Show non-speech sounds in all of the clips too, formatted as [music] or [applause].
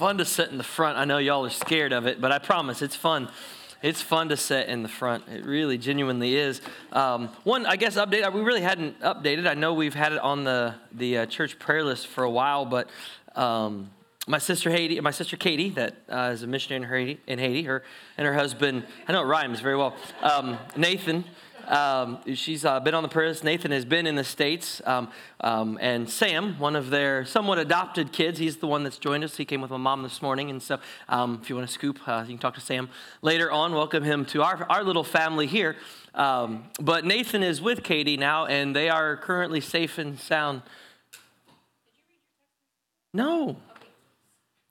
fun to sit in the front. I know y'all are scared of it, but I promise it's fun. It's fun to sit in the front. It really genuinely is. Um, one, I guess, update. We really hadn't updated. I know we've had it on the the uh, church prayer list for a while, but um, my sister Haiti, my sister Katie, that uh, is a missionary in Haiti, in Haiti, her and her husband. I know it rhymes very well. Um, Nathan. Um, she's uh, been on the prayers. Nathan has been in the States. Um, um, and Sam, one of their somewhat adopted kids, he's the one that's joined us. He came with my mom this morning. And so um, if you want to scoop, uh, you can talk to Sam later on. Welcome him to our, our little family here. Um, but Nathan is with Katie now, and they are currently safe and sound. No.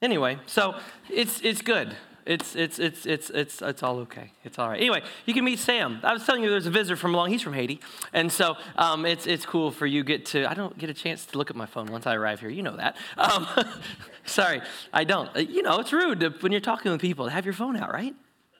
Anyway, so it's, it's good. It's, it's, it's, it's, it's, it's all okay. It's all right. Anyway, you can meet Sam. I was telling you there's a visitor from along. He's from Haiti. And so um, it's, it's cool for you get to, I don't get a chance to look at my phone once I arrive here. You know that. Um, [laughs] sorry, I don't. Uh, you know, it's rude to, when you're talking with people to have your phone out, right?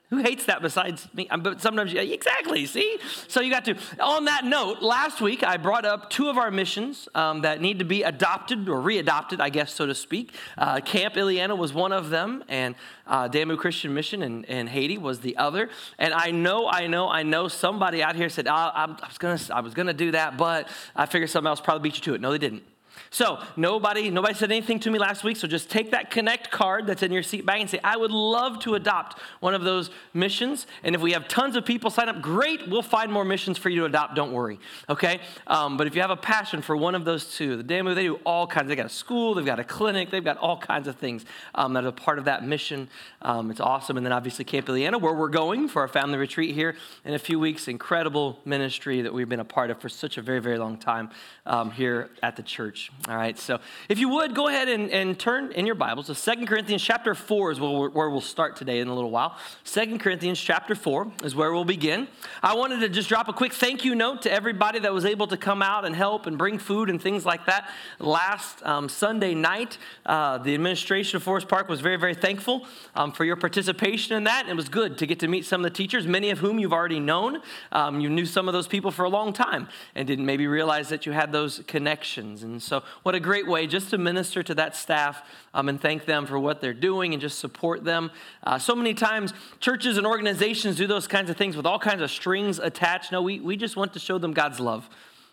Who hates that besides me? But sometimes, you, exactly, see? So you got to. On that note, last week I brought up two of our missions um, that need to be adopted or readopted, I guess, so to speak. Uh, Camp Ileana was one of them, and uh, Damu Christian Mission in, in, Haiti was the other. And I know, I know, I know somebody out here said, oh, I, was gonna, I was gonna do that, but I figured something else probably beat you to it. No, they didn't. So nobody, nobody said anything to me last week. So just take that connect card that's in your seat bag and say, I would love to adopt one of those missions. And if we have tons of people sign up, great. We'll find more missions for you to adopt. Don't worry. Okay. Um, but if you have a passion for one of those two, the Damu, they do all kinds. They got a school, they've got a clinic, they've got all kinds of things um, that are part of that mission. Um, it's awesome. And then obviously Camp Ileana, where we're going for our family retreat here in a few weeks. Incredible ministry that we've been a part of for such a very, very long time um, here at the church. All right, so if you would, go ahead and, and turn in your Bibles to Second Corinthians chapter 4 is where, where we'll start today in a little while. Second Corinthians chapter 4 is where we'll begin. I wanted to just drop a quick thank you note to everybody that was able to come out and help and bring food and things like that. Last um, Sunday night, uh, the administration of Forest Park was very, very thankful um, for your participation in that. It was good to get to meet some of the teachers, many of whom you've already known. Um, you knew some of those people for a long time and didn't maybe realize that you had those connections. And so, what a great way just to minister to that staff um, and thank them for what they're doing and just support them. Uh, so many times, churches and organizations do those kinds of things with all kinds of strings attached. No, we, we just want to show them God's love.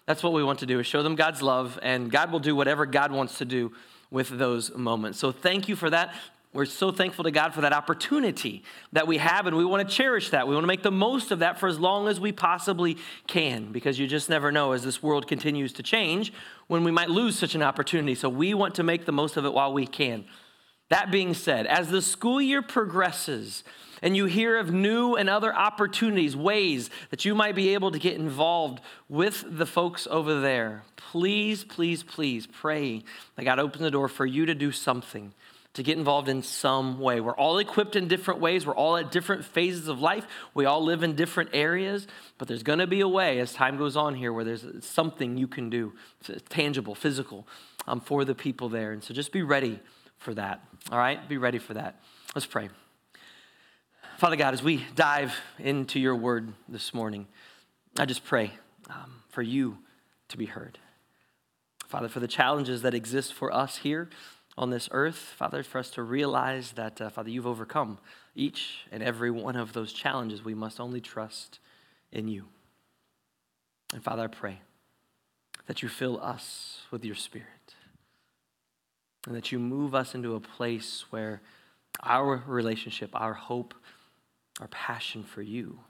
That's what we want to do, is show them God's love, and God will do whatever God wants to do with those moments. So thank you for that. We're so thankful to God for that opportunity that we have, and we want to cherish that. We want to make the most of that for as long as we possibly can, because you just never know as this world continues to change when we might lose such an opportunity. So we want to make the most of it while we can. That being said, as the school year progresses, and you hear of new and other opportunities, ways that you might be able to get involved with the folks over there, please, please, please pray that God opens the door for you to do something to get involved in some way. We're all equipped in different ways. We're all at different phases of life. We all live in different areas, but there's going to be a way as time goes on here where there's something you can do, tangible, physical, um, for the people there. And so just be ready for that. All right? Be ready for that. Let's pray. Father God, as we dive into your word this morning, I just pray um, for you to be heard. Father, for the challenges that exist for us here on this earth, Father, for us to realize that, uh, Father, you've overcome each and every one of those challenges. We must only trust in you. And Father, I pray that you fill us with your Spirit and that you move us into a place where our relationship, our hope, our passion for you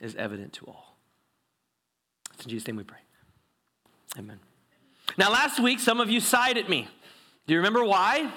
is evident to all. It's in Jesus' name we pray. Amen. Now, last week, some of you sighed at me. Do you remember why?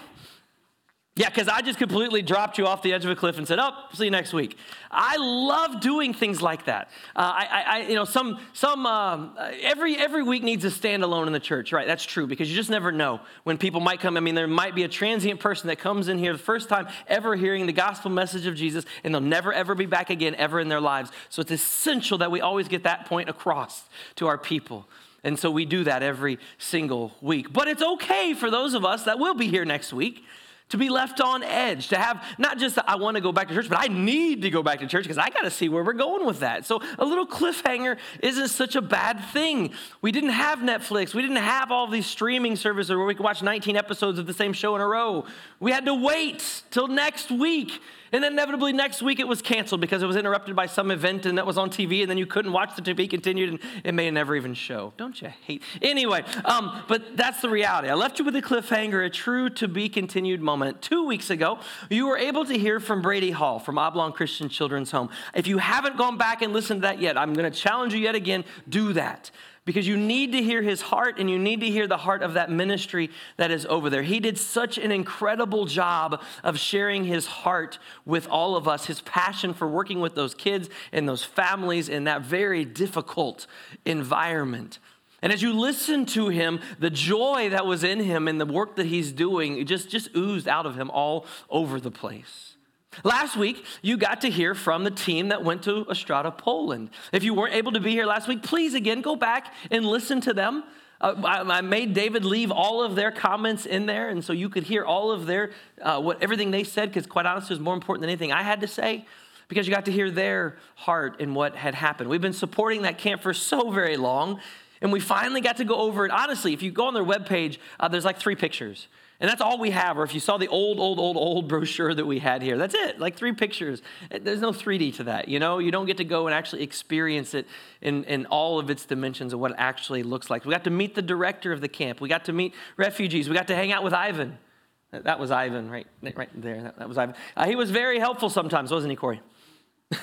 Yeah, because I just completely dropped you off the edge of a cliff and said, "Oh, see you next week." I love doing things like that. Uh, I, I, you know, some, some, um, every every week needs a standalone in the church, right? That's true because you just never know when people might come. I mean, there might be a transient person that comes in here the first time ever hearing the gospel message of Jesus, and they'll never ever be back again ever in their lives. So it's essential that we always get that point across to our people. And so we do that every single week. But it's okay for those of us that will be here next week to be left on edge, to have not just I want to go back to church, but I need to go back to church because I got to see where we're going with that. So a little cliffhanger isn't such a bad thing. We didn't have Netflix, we didn't have all these streaming services where we could watch 19 episodes of the same show in a row. We had to wait till next week and inevitably next week it was canceled because it was interrupted by some event and that was on TV, and then you couldn't watch the TV continued, and it may never even show. Don't you hate? Anyway, um, but that's the reality. I left you with a cliffhanger, a true to be continued moment. Two weeks ago, you were able to hear from Brady Hall from Oblong Christian Children's Home. If you haven't gone back and listened to that yet, I'm going to challenge you yet again do that because you need to hear his heart and you need to hear the heart of that ministry that is over there. He did such an incredible job of sharing his heart with all of us, his passion for working with those kids and those families in that very difficult environment. And as you listen to him, the joy that was in him and the work that he's doing just, just oozed out of him all over the place. Last week, you got to hear from the team that went to Estrada, Poland. If you weren't able to be here last week, please again go back and listen to them. Uh, I, I, made David leave all of their comments in there, and so you could hear all of their uh, what everything they said. Because quite honestly, it was more important than anything I had to say, because you got to hear their heart and what had happened. We've been supporting that camp for so very long, and we finally got to go over it. Honestly, if you go on their webpage, uh, there's like three pictures. And that's all we have. Or if you saw the old, old, old, old brochure that we had here, that's it, like three pictures. There's no 3D to that. You know, you don't get to go and actually experience it in, in all of its dimensions of what it actually looks like. We got to meet the director of the camp, we got to meet refugees, we got to hang out with Ivan. That was Ivan right, right there. That, was Ivan. Uh, he was very helpful sometimes, wasn't he, Corey? [laughs]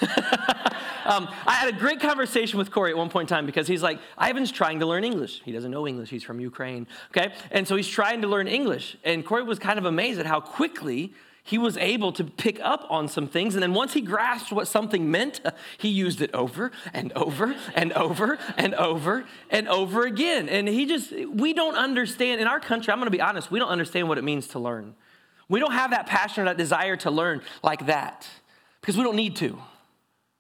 um, I had a great conversation with Corey at one point in time because he's like, Ivan's trying to learn English. He doesn't know English. He's from Ukraine. Okay. And so he's trying to learn English. And Corey was kind of amazed at how quickly he was able to pick up on some things. And then once he grasped what something meant, [laughs] he used it over and over and over and over and over again. And he just, we don't understand, in our country, I'm going to be honest, we don't understand what it means to learn. We don't have that passion or that desire to learn like that because we don't need to.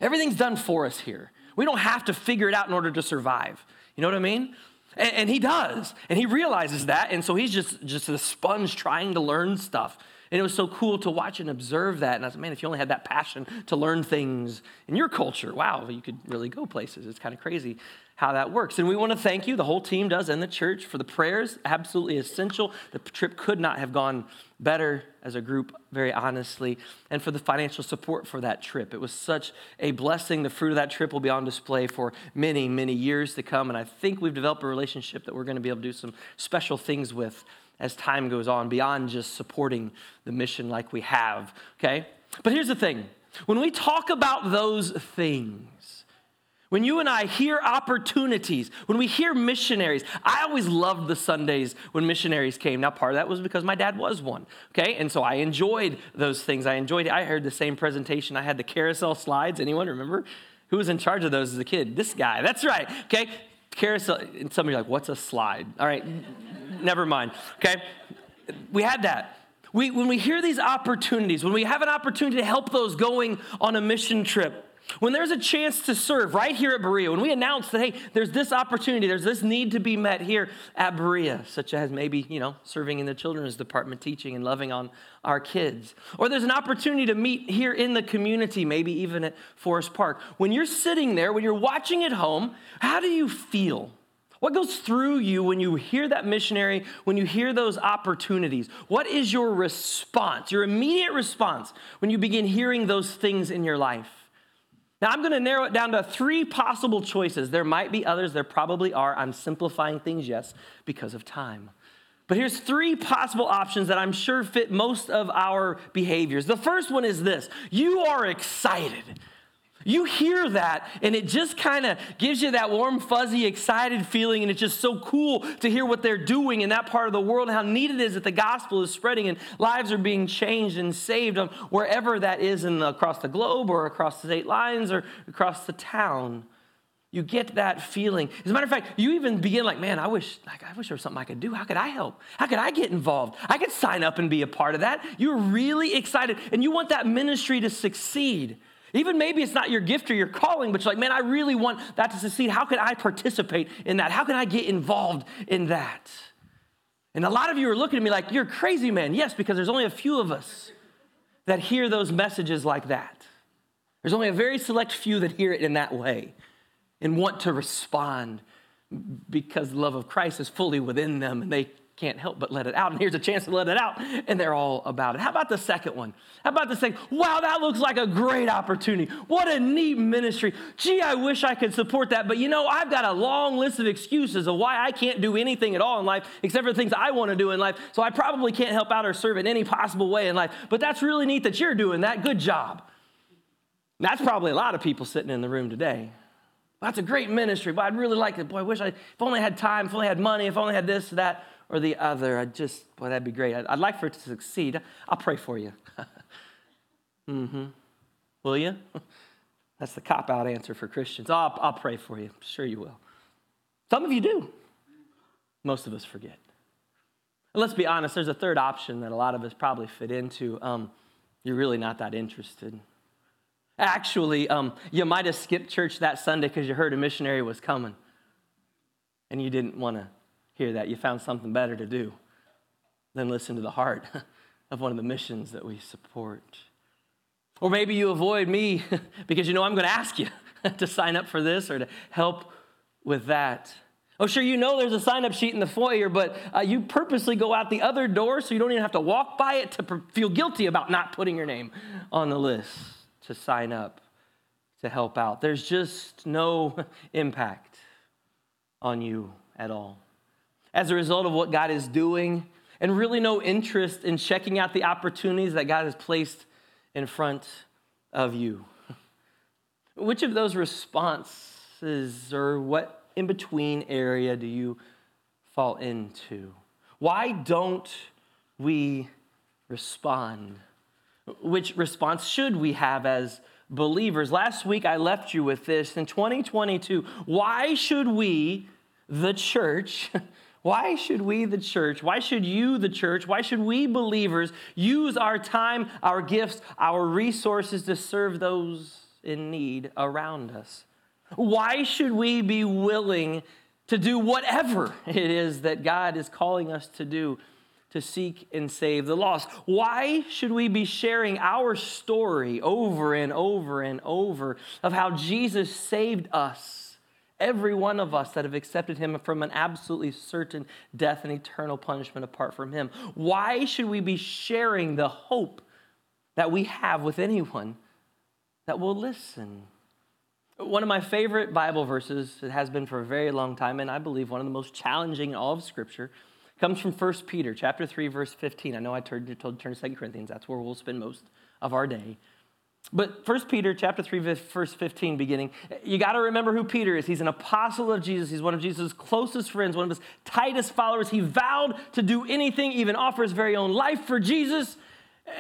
Everything's done for us here. We don't have to figure it out in order to survive. You know what I mean? And, and, he does. And he realizes that. And so he's just, just a sponge trying to learn stuff. And it was so cool to watch and observe that. And I said, man, if you only had that passion to learn things in your culture, wow, you could really go places. It's kind of crazy how that works. And we want to thank you, the whole team does, and the church for the prayers, absolutely essential. The trip could not have gone better as a group, very honestly, and for the financial support for that trip. It was such a blessing. The fruit of that trip will be on display for many, many years to come. And I think we've developed a relationship that we're going to be able to do some special things with as time goes on, beyond just supporting the mission like we have, okay? But here's the thing when we talk about those things, when you and I hear opportunities, when we hear missionaries, I always loved the Sundays when missionaries came. Now, part of that was because my dad was one, okay? And so I enjoyed those things. I enjoyed. I heard the same presentation. I had the carousel slides. Anyone remember? Who was in charge of those as a kid? This guy. That's right, okay? Carousel. And some of you are like, what's a slide? All right, [laughs] never mind, okay? We had that. We, when we hear these opportunities, when we have an opportunity to help those going on a mission trip, when there's a chance to serve right here at Berea, when we announce that, hey, there's this opportunity, there's this need to be met here at Berea, such as maybe, you know, serving in the children's department, teaching and loving on our kids. Or there's an opportunity to meet here in the community, maybe even at Forest Park. When you're sitting there, when you're watching at home, how do you feel? What goes through you when you hear that missionary, when you hear those opportunities? What is your response, your immediate response when you begin hearing those things in your life? Now, I'm going to narrow it down to three possible choices. There might be others, there probably are. I'm simplifying things, yes, because of time. But here's three possible options that I'm sure fit most of our behaviors. The first one is this you are excited. You hear that, and it just kind of gives you that warm, fuzzy, excited feeling, and it's just so cool to hear what they're doing in that part of the world, how neat it is that the gospel is spreading and lives are being changed and saved wherever that is in the, across the globe or across the state lines or across the town. You get that feeling. As a matter of fact, you even begin like, man, I wish, like, I wish there was something I could do. How could I help? How could I get involved? I could sign up and be a part of that. You're really excited, and you want that ministry to succeed. Even maybe it's not your gift or your calling, but you're like, man, I really want that to succeed. How can I participate in that? How can I get involved in that? And a lot of you are looking at me like, you're crazy, man. Yes, because there's only a few of us that hear those messages like that. There's only a very select few that hear it in that way and want to respond because the love of Christ is fully within them and they can't help but let it out. And here's a chance to let it out, and they're all about it. How about the second one? How about the saying, wow, that looks like a great opportunity. What a neat ministry. Gee, I wish I could support that. But you know, I've got a long list of excuses of why I can't do anything at all in life except for the things I want to do in life. So I probably can't help out or serve in any possible way in life. But that's really neat that you're doing that. Good job. That's probably a lot of people sitting in the room today. That's a great ministry, but I'd really like it. Boy, I wish I, if only had time, if only had money, if only had this, that or the other. I just, boy, that'd be great. I'd, I'd like for it to succeed. I'll pray for you. [laughs] mm-hmm. Will you? [laughs] That's the cop out answer for Christians. I'll, I'll pray for you. Sure, you will. Some of you do. Most of us forget. And let's be honest, there's a third option that a lot of us probably fit into. Um, you're really not that interested. Actually, um, you might have skipped church that Sunday because you heard a missionary was coming and you didn't want to hear that. You found something better to do than listen to the heart [laughs] of one of the missions that we support. Or maybe you avoid me [laughs] because you know I'm going to ask you [laughs] to sign up for this or to help with that. Oh, sure, you know there's a sign up sheet in the foyer, but uh, you purposely go out the other door so you don't even have to walk by it to feel guilty about not putting your name on the list to sign up to help out. There's just no impact on you at all as a result of what God is doing, and really no interest in checking out the opportunities that God has placed in front of you. [laughs] Which of those responses or what in between area do you fall into? Why don't we respond? Which response should we have as believers? Last week I left you with this. In 2022, why should we, the church, [laughs] Why should we, the church, why should you, the church, why should we believers use our time, our gifts, our resources to serve those in need around us? Why should we be willing to do whatever [laughs] it is that God is calling us to do to seek and save the lost? Why should we be sharing our story over and over and over of how Jesus saved us? Every one of us that have accepted him from an absolutely certain death and eternal punishment apart from him. Why should we be sharing the hope that we have with anyone that will listen? One of my favorite Bible verses, it has been for a very long time, and I believe one of the most challenging in all of Scripture, comes from 1 Peter chapter 3, verse 15. I know I told you to turn to 2 Corinthians. That's where we'll spend most of our day. But 1 Peter chapter 3, verse 15 beginning, you got to remember who Peter is. He's an apostle of Jesus. He's one of Jesus' closest friends, one of his tightest followers. He vowed to do anything, even offer his very own life for Jesus.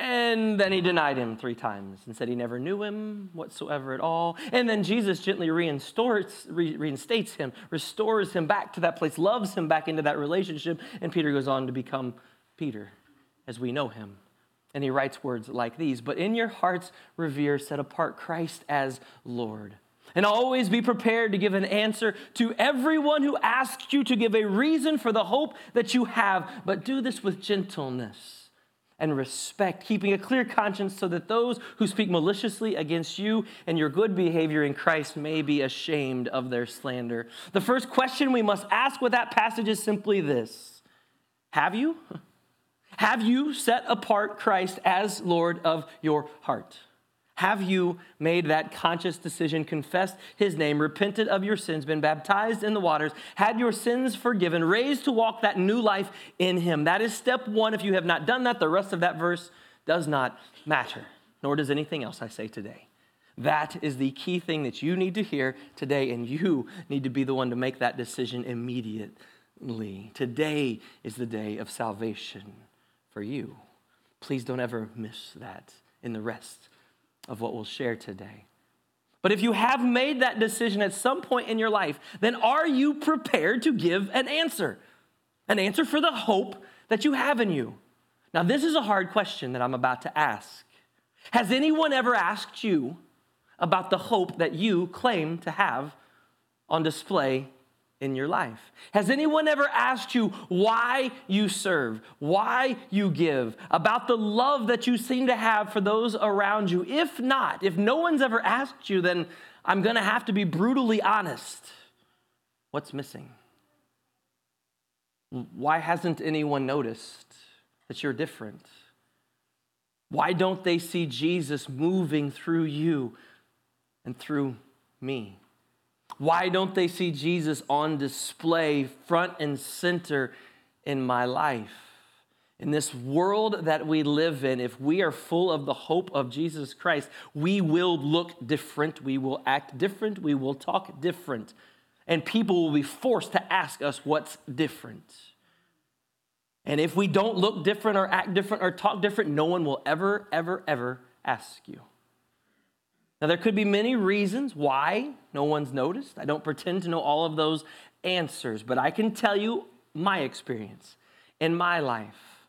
And then he denied him three times and said he never knew him whatsoever at all. And then Jesus gently reinstates, reinstates him, restores him back to that place, loves him back into that relationship. And Peter goes on to become Peter as we know him. And he writes words like these But in your hearts, revere, set apart Christ as Lord. And always be prepared to give an answer to everyone who asks you to give a reason for the hope that you have. But do this with gentleness and respect, keeping a clear conscience so that those who speak maliciously against you and your good behavior in Christ may be ashamed of their slander. The first question we must ask with that passage is simply this Have you? [laughs] Have you set apart Christ as Lord of your heart? Have you made that conscious decision, confessed his name, repented of your sins, been baptized in the waters, had your sins forgiven, raised to walk that new life in him? That is step one. If you have not done that, the rest of that verse does not matter, nor does anything else I say today. That is the key thing that you need to hear today, and you need to be the one to make that decision immediately. Today is the day of salvation for you. Please don't ever miss that in the rest of what we'll share today. But if you have made that decision at some point in your life, then are you prepared to give an answer? An answer for the hope that you have in you. Now, this is a hard question that I'm about to ask. Has anyone ever asked you about the hope that you claim to have on display in your life? Has anyone ever asked you why you serve, why you give, about the love that you seem to have for those around you? If not, if no one's ever asked you, then I'm going to have to be brutally honest. What's missing? Why hasn't anyone noticed that you're different? Why don't they see Jesus moving through you and through me? Why don't they see Jesus on display front and center in my life? In this world that we live in, if we are full of the hope of Jesus Christ, we will look different, we will act different, we will talk different, and people will be forced to ask us what's different. And if we don't look different or act different or talk different, no one will ever, ever, ever ask you. Now, there could be many reasons why no one's noticed. I don't pretend to know all of those answers, but I can tell you my experience in my life.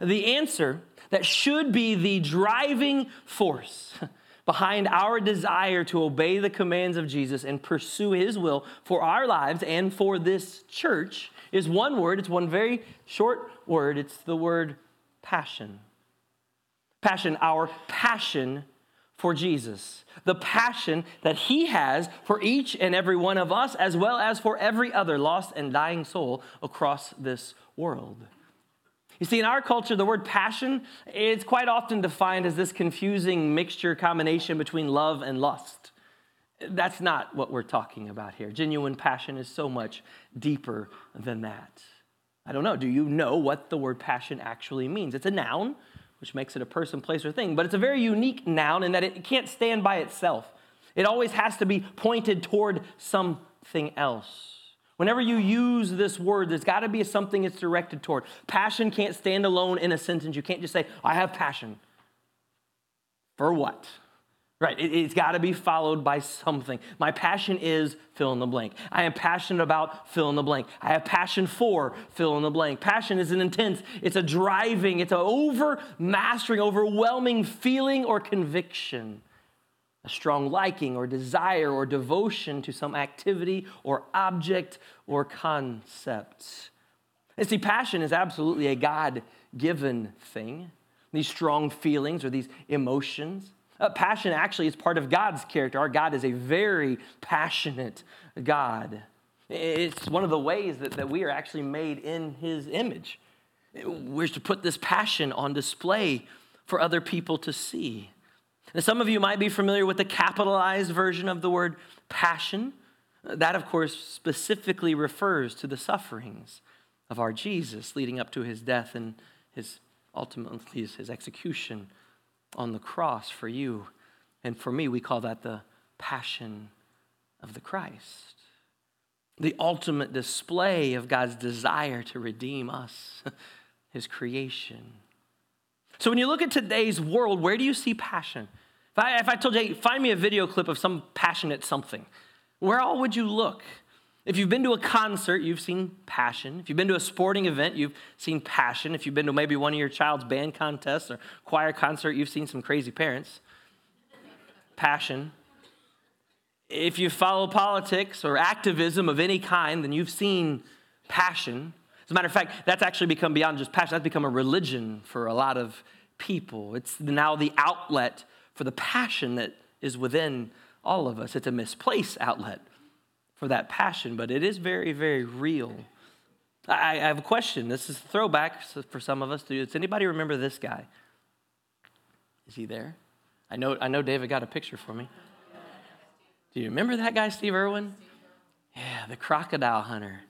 The answer that should be the driving force [laughs] behind our desire to obey the commands of Jesus and pursue his will for our lives and for this church is one word. It's one very short word. It's the word passion. Passion, our passion for Jesus, the passion that he has for each and every one of us, as well as for every other lost and dying soul across this world. You see, in our culture, the word passion is quite often defined as this confusing mixture combination between love and lust. That's not what we're talking about here. Genuine passion is so much deeper than that. I don't know. Do you know what the word passion actually means? It's a noun which makes it a person, place, or thing. But it's a very unique noun in that it can't stand by itself. It always has to be pointed toward something else. Whenever you use this word, there's got to be something it's directed toward. Passion can't stand alone in a sentence. You can't just say, I have passion. For what? Right, it, has got to be followed by something. My passion is fill in the blank. I am passionate about fill in the blank. I have passion for fill in the blank. Passion is an intense, it's a driving, it's an over mastering, overwhelming feeling or conviction, a strong liking or desire or devotion to some activity or object or concept. And see, passion is absolutely a God given thing. These strong feelings or these emotions. Uh, passion actually is part of God's character. Our God is a very passionate God. It's one of the ways that, that we are actually made in his image. We're to put this passion on display for other people to see. And some of you might be familiar with the capitalized version of the word passion. That, of course, specifically refers to the sufferings of our Jesus leading up to his death and his ultimately his execution on the cross for you and for me. We call that the passion of the Christ. The ultimate display of God's desire to redeem us, [laughs] his creation. So when you look at today's world, where do you see passion? If I, if I told you, hey, find me a video clip of some passionate something, where all would you look? If you've been to a concert, you've seen passion. If you've been to a sporting event, you've seen passion. If you've been to maybe one of your child's band contests or choir concert, you've seen some crazy parents. Passion. If you follow politics or activism of any kind, then you've seen passion. As a matter of fact, that's actually become beyond just passion, that's become a religion for a lot of people. It's now the outlet for the passion that is within all of us. It's a misplaced outlet for that passion, but it is very, very real. I, I have a question. This is a throwback for some of us. Does anybody remember this guy? Is he there? I know, I know David got a picture for me. Do you remember that guy, Steve Irwin? Yeah, the crocodile hunter.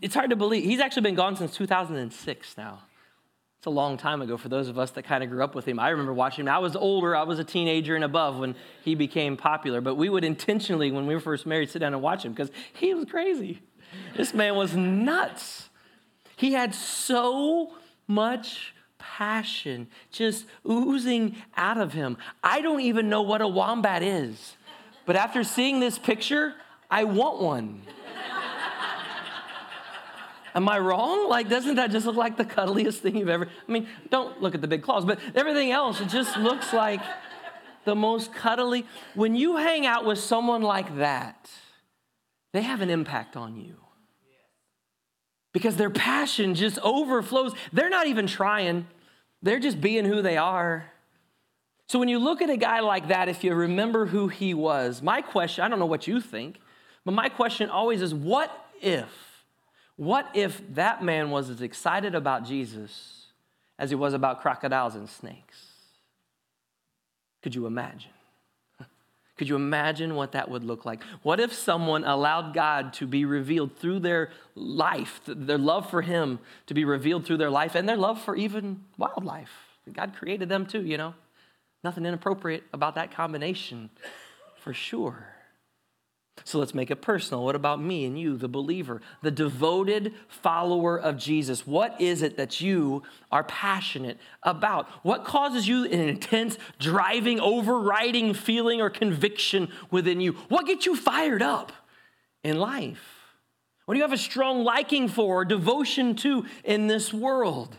It's hard to believe. He's actually been gone since 2006 now. It's a long time ago for those of us that kind of grew up with him. I remember watching him. I was older, I was a teenager and above when he became popular, but we would intentionally, when we were first married, sit down and watch him because he was crazy. This man was nuts. He had so much passion just oozing out of him. I don't even know what a wombat is, but after seeing this picture, I want one. Am I wrong? Like, doesn't that just look like the cuddliest thing you've ever? I mean, don't look at the big claws, but everything else, it just looks like the most cuddly. When you hang out with someone like that, they have an impact on you. Because their passion just overflows. They're not even trying, they're just being who they are. So when you look at a guy like that, if you remember who he was, my question, I don't know what you think, but my question always is what if? What if that man was as excited about Jesus as he was about crocodiles and snakes? Could you imagine? [laughs] Could you imagine what that would look like? What if someone allowed God to be revealed through their life, their love for Him to be revealed through their life, and their love for even wildlife? God created them too, you know? Nothing inappropriate about that combination, for sure. So let's make it personal. What about me and you, the believer, the devoted follower of Jesus? What is it that you are passionate about? What causes you an intense, driving, overriding feeling or conviction within you? What gets you fired up in life? What do you have a strong liking for or devotion to in this world?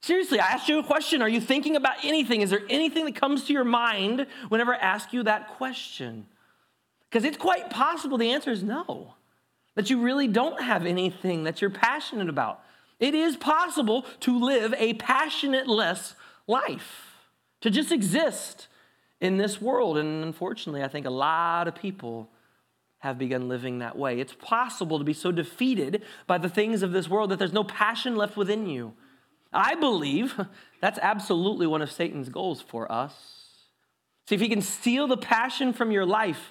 Seriously, I asked you a question. Are you thinking about anything? Is there anything that comes to your mind whenever I ask you that question? Because it's quite possible the answer is no, that you really don't have anything that you're passionate about. It is possible to live a passionate-less life, to just exist in this world. And unfortunately, I think a lot of people have begun living that way. It's possible to be so defeated by the things of this world that there's no passion left within you. I believe that's absolutely one of Satan's goals for us. See, if he can steal the passion from your life,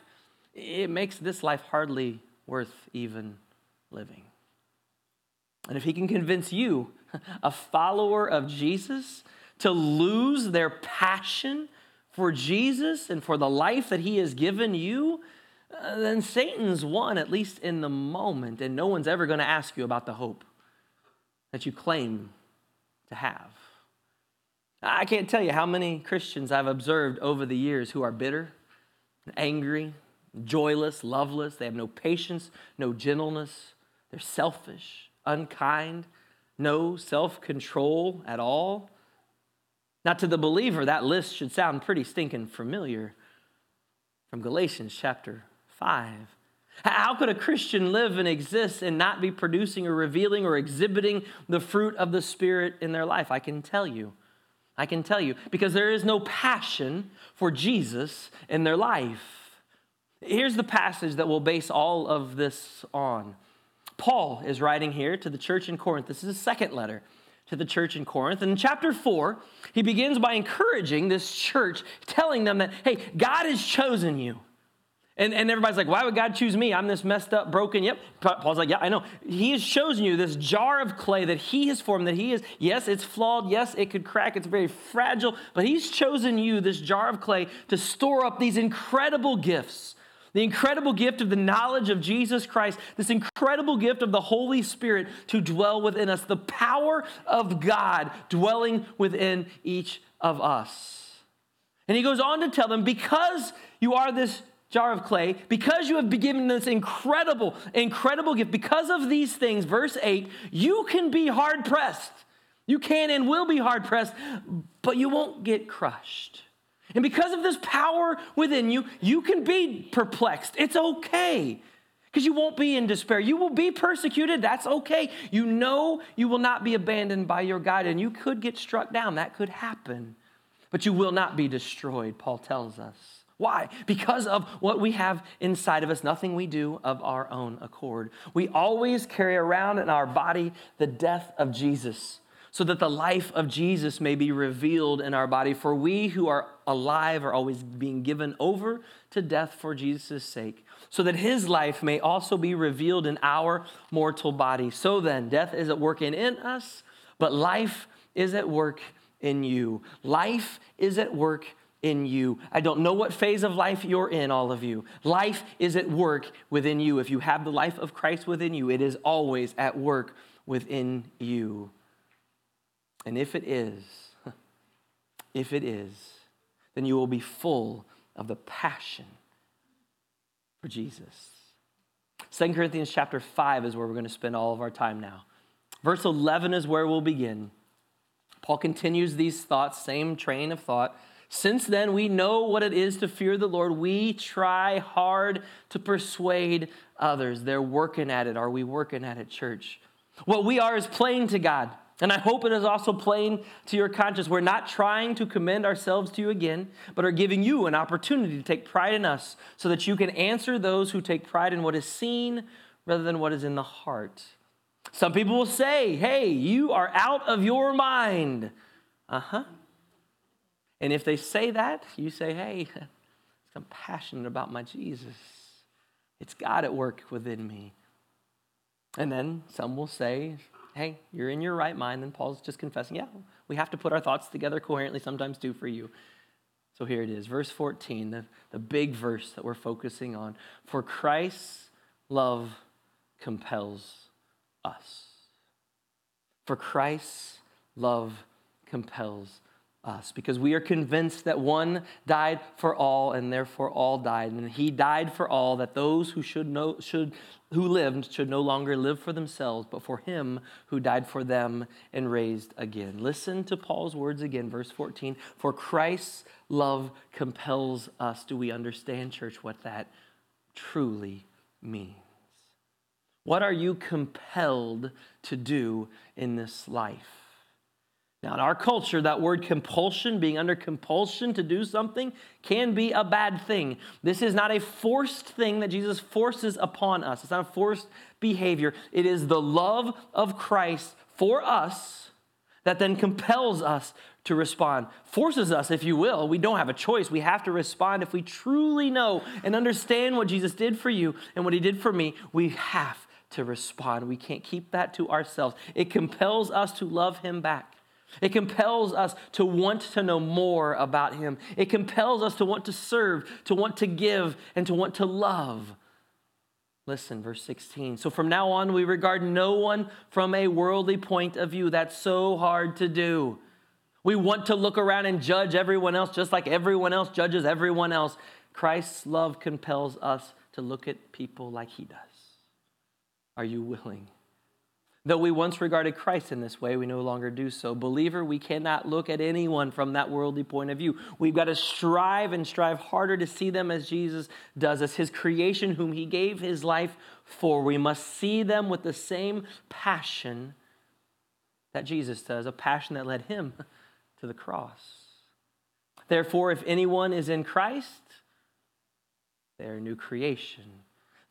it makes this life hardly worth even living. And if he can convince you, [laughs] a follower of Jesus, to lose their passion for Jesus and for the life that he has given you, uh, then Satan's won, at least in the moment, and no one's ever going to ask you about the hope that you claim to have. I can't tell you how many Christians I've observed over the years who are bitter, angry, joyless, loveless. They have no patience, no gentleness. They're selfish, unkind, no self control at all. Now, to the believer, that list should sound pretty stinking familiar from Galatians chapter 5. How could a Christian live and exist and not be producing or revealing or exhibiting the fruit of the Spirit in their life? I can tell you. I can tell you because there is no passion for Jesus in their life. Here's the passage that we'll base all of this on. Paul is writing here to the church in Corinth. This is his second letter to the church in Corinth. And in chapter 4, he begins by encouraging this church, telling them that, hey, God has chosen you. And, and everybody's like, why would God choose me? I'm this messed up, broken. Yep. Paul's like, yeah, I know. He has chosen you, this jar of clay that he has formed, that he is, yes, it's flawed. Yes, it could crack. It's very fragile. But he's chosen you, this jar of clay, to store up these incredible gifts the incredible gift of the knowledge of Jesus Christ, this incredible gift of the Holy Spirit to dwell within us, the power of God dwelling within each of us. And he goes on to tell them because you are this jar of clay, because you have been given this incredible, incredible gift, because of these things, verse 8, you can be hard pressed. You can and will be hard pressed, but you won't get crushed. And because of this power within you, you can be perplexed. It's okay because you won't be in despair. You will be persecuted. That's okay. You know you will not be abandoned by your God, and you could get struck down. That could happen. But you will not be destroyed, Paul tells us. Why? Because of what we have inside of us, nothing we do of our own accord. We always carry around in our body the death of Jesus so that the life of Jesus may be revealed in our body. For we who are alive are always being given over to death for Jesus' sake, so that his life may also be revealed in our mortal body. So then, death is at work in, us, but life is at work in you. Life is at work in you. I don't know what phase of life you're in, all of you. Life is at work within you. If you have the life of Christ within you, it is always at work within you. And if it is, [laughs] if it is, then you will be full of the passion for Jesus. 2 Corinthians chapter 5 is where we're going to spend all of our time now. Verse 11 is where we'll begin. Paul continues these thoughts, same train of thought. Since then, we know what it is to fear the Lord. We try hard to persuade others. They're working at it. Are we working at it, church? What we are is plain to God. And I hope it is also plain to your conscience. We're not trying to commend ourselves to you again, but are giving you an opportunity to take pride in us so that you can answer those who take pride in what is seen rather than what is in the heart. Some people will say, hey, you are out of your mind. Uh huh. And if they say that, you say, hey, [laughs] I'm passionate about my Jesus. It's God at work within me. And then some will say, hey, you're in your right mind. then Paul's just confessing, yeah, we have to put our thoughts together coherently sometimes too for you. So here it is, verse 14, the, the big verse that we're focusing on. For Christ's love compels us. For Christ's love compels us because we are convinced that one died for all and therefore all died and he died for all that those who should know should who lived should no longer live for themselves but for him who died for them and raised again. Listen to Paul's words again verse 14 for Christ's love compels us. Do we understand church what that truly means? What are you compelled to do in this life now, in our culture, that word compulsion, being under compulsion to do something, can be a bad thing. This is not a forced thing that Jesus forces upon us. It's not a forced behavior. It is the love of Christ for us that then compels us to respond, forces us, if you will. We don't have a choice. We have to respond. If we truly know and understand what Jesus did for you and what he did for me, we have to respond. We can't keep that to ourselves. It compels us to love him back. It compels us to want to know more about Him. It compels us to want to serve, to want to give, and to want to love. Listen, verse 16. So from now on, we regard no one from a worldly point of view. That's so hard to do. We want to look around and judge everyone else just like everyone else judges everyone else. Christ's love compels us to look at people like He does. Are you willing Though we once regarded Christ in this way, we no longer do so. Believer, we cannot look at anyone from that worldly point of view. We've got to strive and strive harder to see them as Jesus does, as his creation, whom he gave his life for. We must see them with the same passion that Jesus does, a passion that led him [laughs] to the cross. Therefore, if anyone is in Christ, they're a new creation.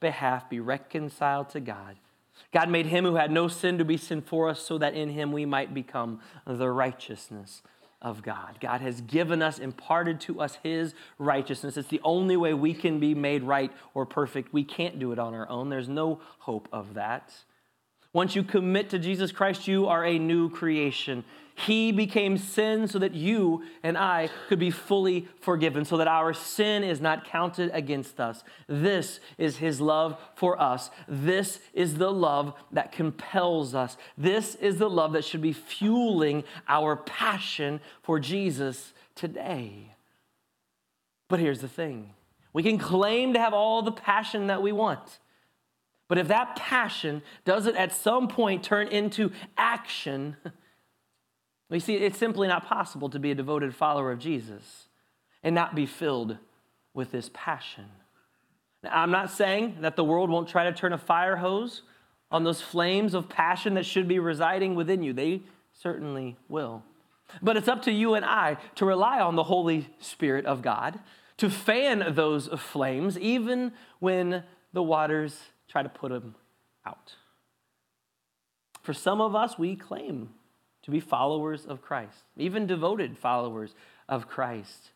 behalf be reconciled to God. God made him who had no sin to be sin for us so that in him we might become the righteousness of God. God has given us, imparted to us his righteousness. It's the only way we can be made right or perfect. We can't do it on our own. There's no hope of that. Once you commit to Jesus Christ, you are a new creation. He became sin so that you and I could be fully forgiven, so that our sin is not counted against us. This is His love for us. This is the love that compels us. This is the love that should be fueling our passion for Jesus today. But here's the thing we can claim to have all the passion that we want. But if that passion doesn't at some point turn into action, [laughs] you see, it's simply not possible to be a devoted follower of Jesus and not be filled with this passion. Now, I'm not saying that the world won't try to turn a fire hose on those flames of passion that should be residing within you. They certainly will. But it's up to you and I to rely on the Holy Spirit of God to fan those flames, even when the waters try to put them out. For some of us, we claim to be followers of Christ, even devoted followers of Christ,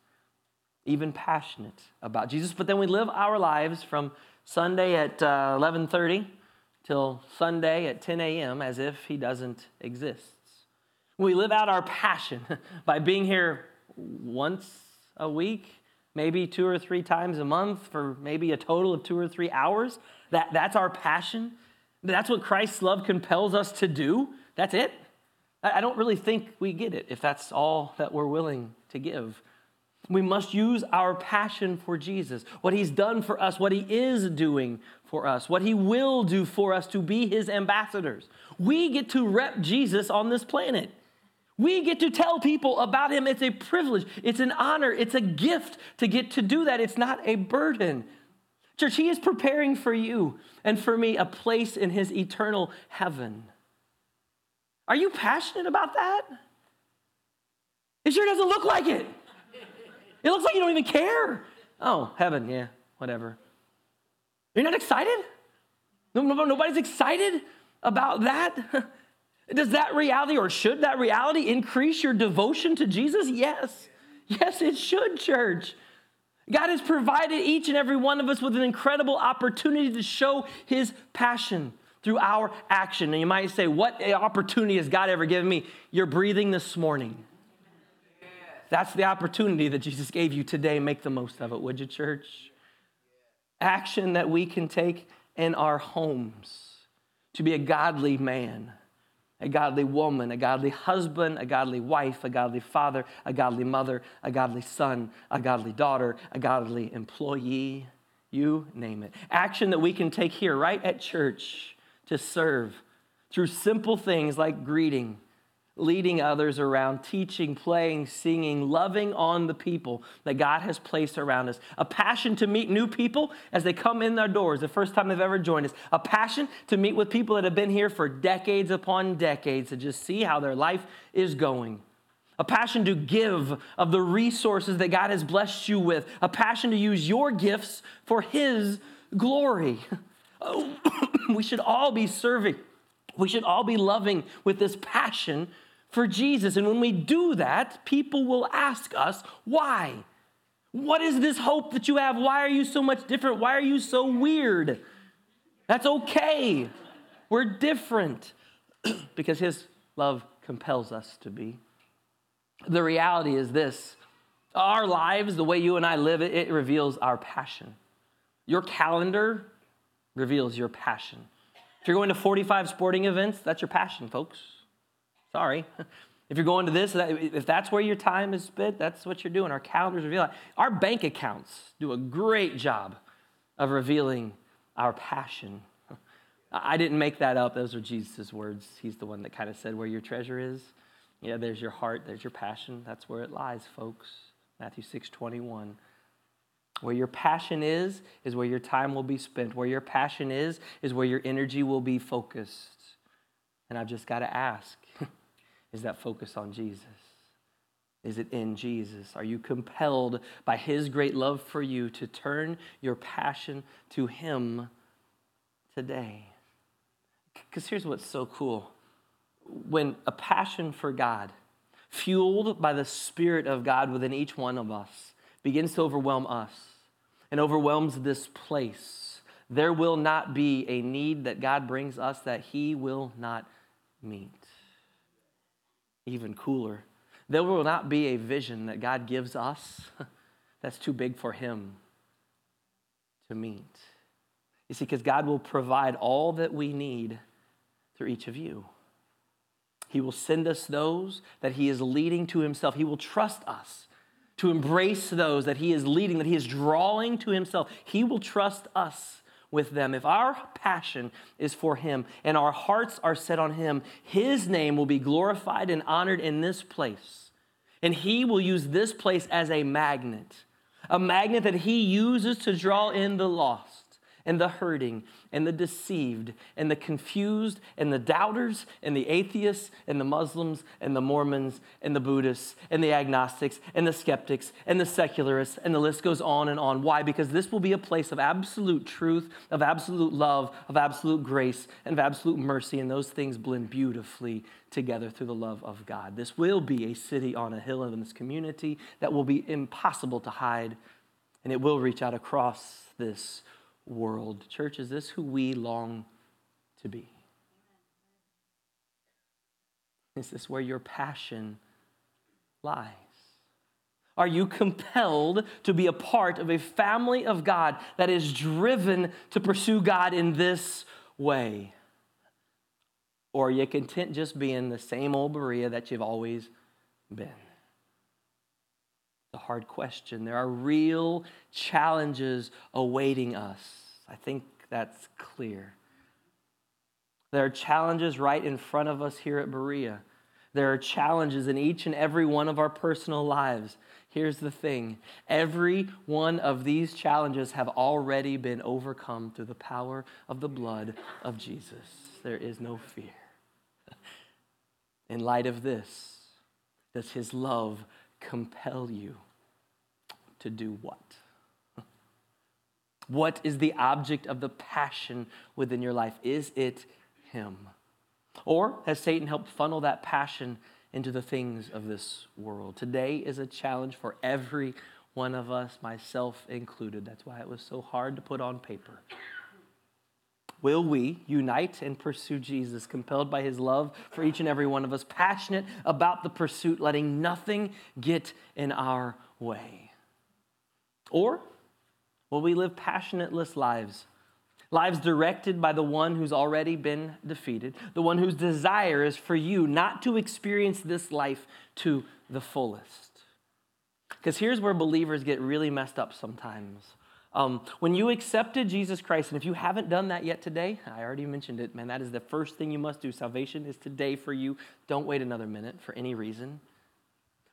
even passionate about Jesus. But then we live our lives from Sunday at uh, 11:30 till Sunday at 10 a.m. as if he doesn't exist. We live out our passion [laughs] by being here once a week, maybe two or three times a month for maybe a total of two or three hours. That, that's our passion. That's what Christ's love compels us to do. That's it. I don't really think we get it if that's all that we're willing to give. We must use our passion for Jesus, what he's done for us, what he is doing for us, what he will do for us to be his ambassadors. We get to rep Jesus on this planet. We get to tell people about him. It's a privilege, it's an honor, it's a gift to get to do that. It's not a burden. Church, he is preparing for you and for me a place in his eternal heaven. Are you passionate about that? It sure doesn't look like it. It looks like you don't even care. Oh, heaven, yeah, whatever. You're not excited? No, no, nobody's excited about that? [laughs] Does that reality or should that reality increase your devotion to Jesus? Yes. Yes, it should, church. God has provided each and every one of us with an incredible opportunity to show his passion through our action. And you might say, What opportunity has God ever given me? You're breathing this morning. That's the opportunity that Jesus gave you today. Make the most of it, would you, church? Action that we can take in our homes to be a godly man, a godly woman, a godly husband, a godly wife, a godly father, a godly mother, a godly son, a godly daughter, a godly employee. You name it. Action that we can take here, right at church, to serve through simple things like greeting leading others around, teaching, playing, singing, loving on the people that God has placed around us. A passion to meet new people as they come in our doors the first time they've ever joined us. A passion to meet with people that have been here for decades upon decades to just see how their life is going. A passion to give of the resources that God has blessed you with. A passion to use your gifts for His glory. [coughs] We should all be serving. We should all be loving with this passion for Jesus. And when we do that, people will ask us, why? What is this hope that you have? Why are you so much different? Why are you so weird? That's okay. We're different [clears throat] because His love compels us to be. The reality is this our lives, the way you and I live it, it reveals our passion. Your calendar reveals your passion. If you're going to 45 sporting events, that's your passion, folks. Sorry. [laughs] If you're going to this, if that's where your time is spent, that's what you're doing. Our calendars reveal that. Our bank accounts do a great job of revealing our passion. [laughs] I didn't make that up. Those are Jesus' words. He's the one that kind of said, Where your treasure is, yeah, there's your heart, there's your passion. That's where it lies, folks. Matthew 6 21. Where your passion is, is where your time will be spent. Where your passion is, is where your energy will be focused. And I've just got to ask [laughs] is that focus on Jesus? Is it in Jesus? Are you compelled by His great love for you to turn your passion to Him today? Because here's what's so cool when a passion for God, fueled by the Spirit of God within each one of us, begins to overwhelm us and overwhelms this place, there will not be a need that God brings us that He will not meet even cooler. There will not be a vision that God gives us [laughs] that's too big for Him to meet. You see, because God will provide all that we need through each of you. He will send us those that He is leading to Himself. He will trust us to embrace those that He is leading, that He is drawing to Himself. He will trust us with them, if our passion is for Him and our hearts are set on Him, His name will be glorified and honored in this place. And He will use this place as a magnet, a magnet that He uses to draw in the lost and the hurting and the deceived and the confused and the doubters and the atheists and the Muslims and the Mormons and the Buddhists and the agnostics and the skeptics and the secularists and the list goes on and on. Why? Because this will be a place of absolute truth, of absolute love, of absolute grace, and of absolute mercy, and those things blend beautifully together through the love of God. This will be a city on a hill in this community that will be impossible to hide, and it will reach out across this world. Church, is this who we long to be? Is this where your passion lies? Are you compelled to be a part of a family of God that is driven to pursue God in this way? Or are you content just being the same old Berea that you've always been? A hard question. There are real challenges awaiting us. I think that's clear. There are challenges right in front of us here at Berea. There are challenges in each and every one of our personal lives. Here's the thing every one of these challenges have already been overcome through the power of the blood of Jesus. There is no fear. In light of this, does his love compel you to do what? What is the object of the passion within your life? Is it him? Or has Satan helped funnel that passion into the things of this world? Today is a challenge for every one of us, myself included. That's why it was so hard to put on paper. Will we unite and pursue Jesus, compelled by his love for each and every one of us, passionate about the pursuit, letting nothing get in our way? Or will we live passionateless lives? Lives directed by the one who's already been defeated, the one whose desire is for you not to experience this life to the fullest. Because here's where believers get really messed up sometimes. Um, when you accepted Jesus Christ, and if you haven't done that yet today, I already mentioned it, man, that is the first thing you must do. Salvation is today for you. Don't wait another minute for any reason.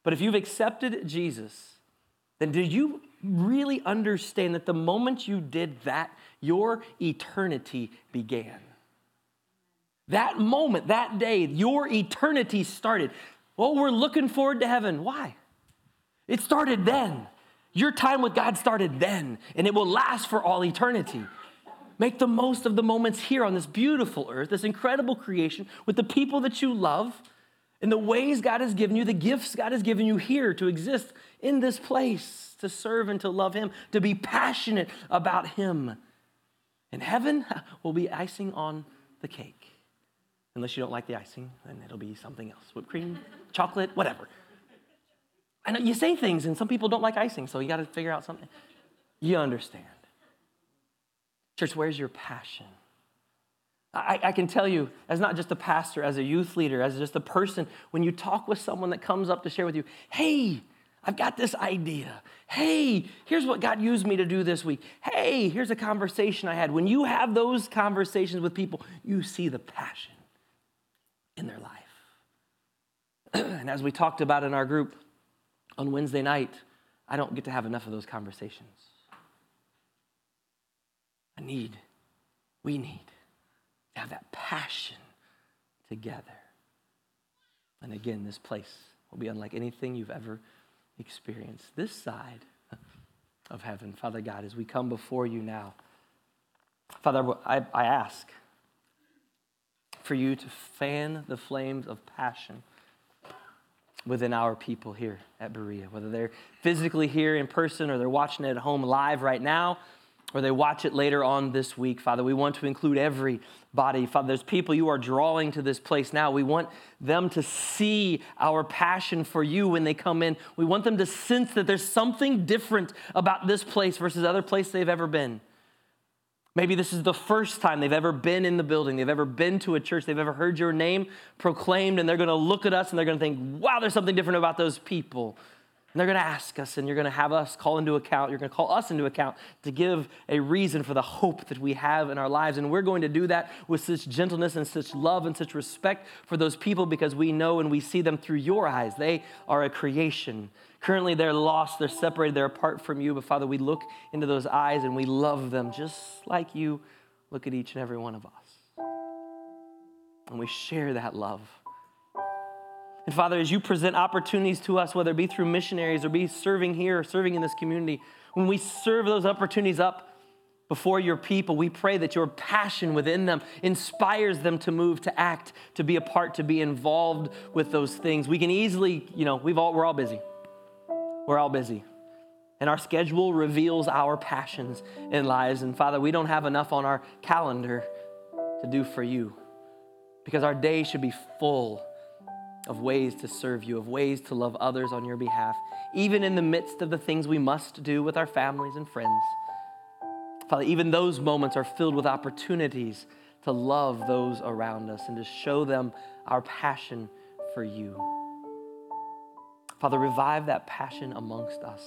But if you've accepted Jesus, then do you really understand that the moment you did that, your eternity began? That moment, that day, your eternity started. Well, we're looking forward to heaven. Why? It started then. Your time with God started then, and it will last for all eternity. Make the most of the moments here on this beautiful earth, this incredible creation, with the people that you love, and the ways God has given you, the gifts God has given you here to exist in this place, to serve and to love Him, to be passionate about Him. And heaven [laughs] will be icing on the cake. Unless you don't like the icing, then it'll be something else whipped cream, [laughs] chocolate, whatever. I know you say things, and some people don't like icing, so you got to figure out something. You understand. Church, where's your passion? I, I, can tell you, as not just a pastor, as a youth leader, as just a person, when you talk with someone that comes up to share with you, hey, I've got this idea. Hey, here's what God used me to do this week. Hey, here's a conversation I had. When you have those conversations with people, you see the passion in their life. [clears throat] and as we talked about in our group, on Wednesday night, I don't get to have enough of those conversations. I need, we need to have that passion together. And again, this place will be unlike anything you've ever experienced. This side of heaven, Father God, as we come before you now, Father, I, I ask for you to fan the flames of passion within our people here at Berea, whether they're physically here in person or they're watching it at home live right now or they watch it later on this week, Father. We want to include everybody. Father, there's people you are drawing to this place now. We want them to see our passion for you when they come in. We want them to sense that there's something different about this place versus other place they've ever been. Maybe this is the first time they've ever been in the building, they've ever been to a church, they've ever heard your name proclaimed, and they're gonna look at us and they're gonna think, wow, there's something different about those people. And they're going to ask us, and you're going to have us call into account. You're going to call us into account to give a reason for the hope that we have in our lives. And we're going to do that with such gentleness and such love and such respect for those people because we know and we see them through your eyes. They are a creation. Currently, they're lost, they're separated, they're apart from you. But Father, we look into those eyes and we love them just like you look at each and every one of us. And we share that love. And Father, as you present opportunities to us, whether it be through missionaries or be serving here or serving in this community, when we serve those opportunities up before your people, we pray that your passion within them inspires them to move, to act, to be a part, to be involved with those things. We can easily, you know, we've all, we're all busy. We're all busy. And our schedule reveals our passions and lives. And Father, we don't have enough on our calendar to do for you because our day should be full of ways to serve you, of ways to love others on your behalf even in the midst of the things we must do with our families and friends. Father, even those moments are filled with opportunities to love those around us and to show them our passion for you. Father, revive that passion amongst us.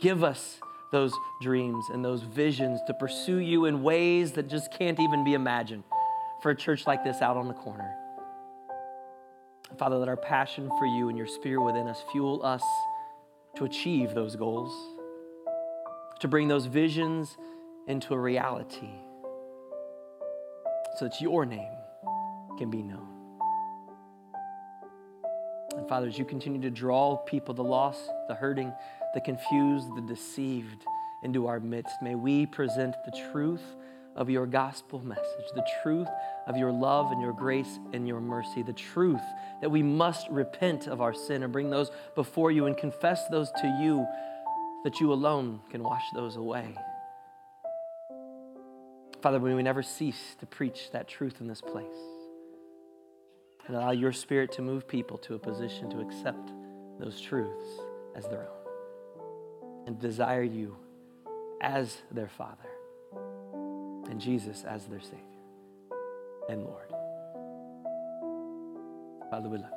Give us those dreams and those visions to pursue you in ways that just can't even be imagined for a church like this out on the corner. Father, let our passion for you and your spirit within us fuel us to achieve those goals, to bring those visions into a reality so that your name can be known. And Father, as you continue to draw people, the lost, the hurting, the confused, the deceived into our midst, may we present the truth of your gospel message, the truth of your love and your grace and your mercy, the truth that we must repent of our sin and bring those before you and confess those to you, that you alone can wash those away. Father, may we never cease to preach that truth in this place and allow your spirit to move people to a position to accept those truths as their own and desire you as their Father and Jesus as their Savior and Lord. Father, we love you.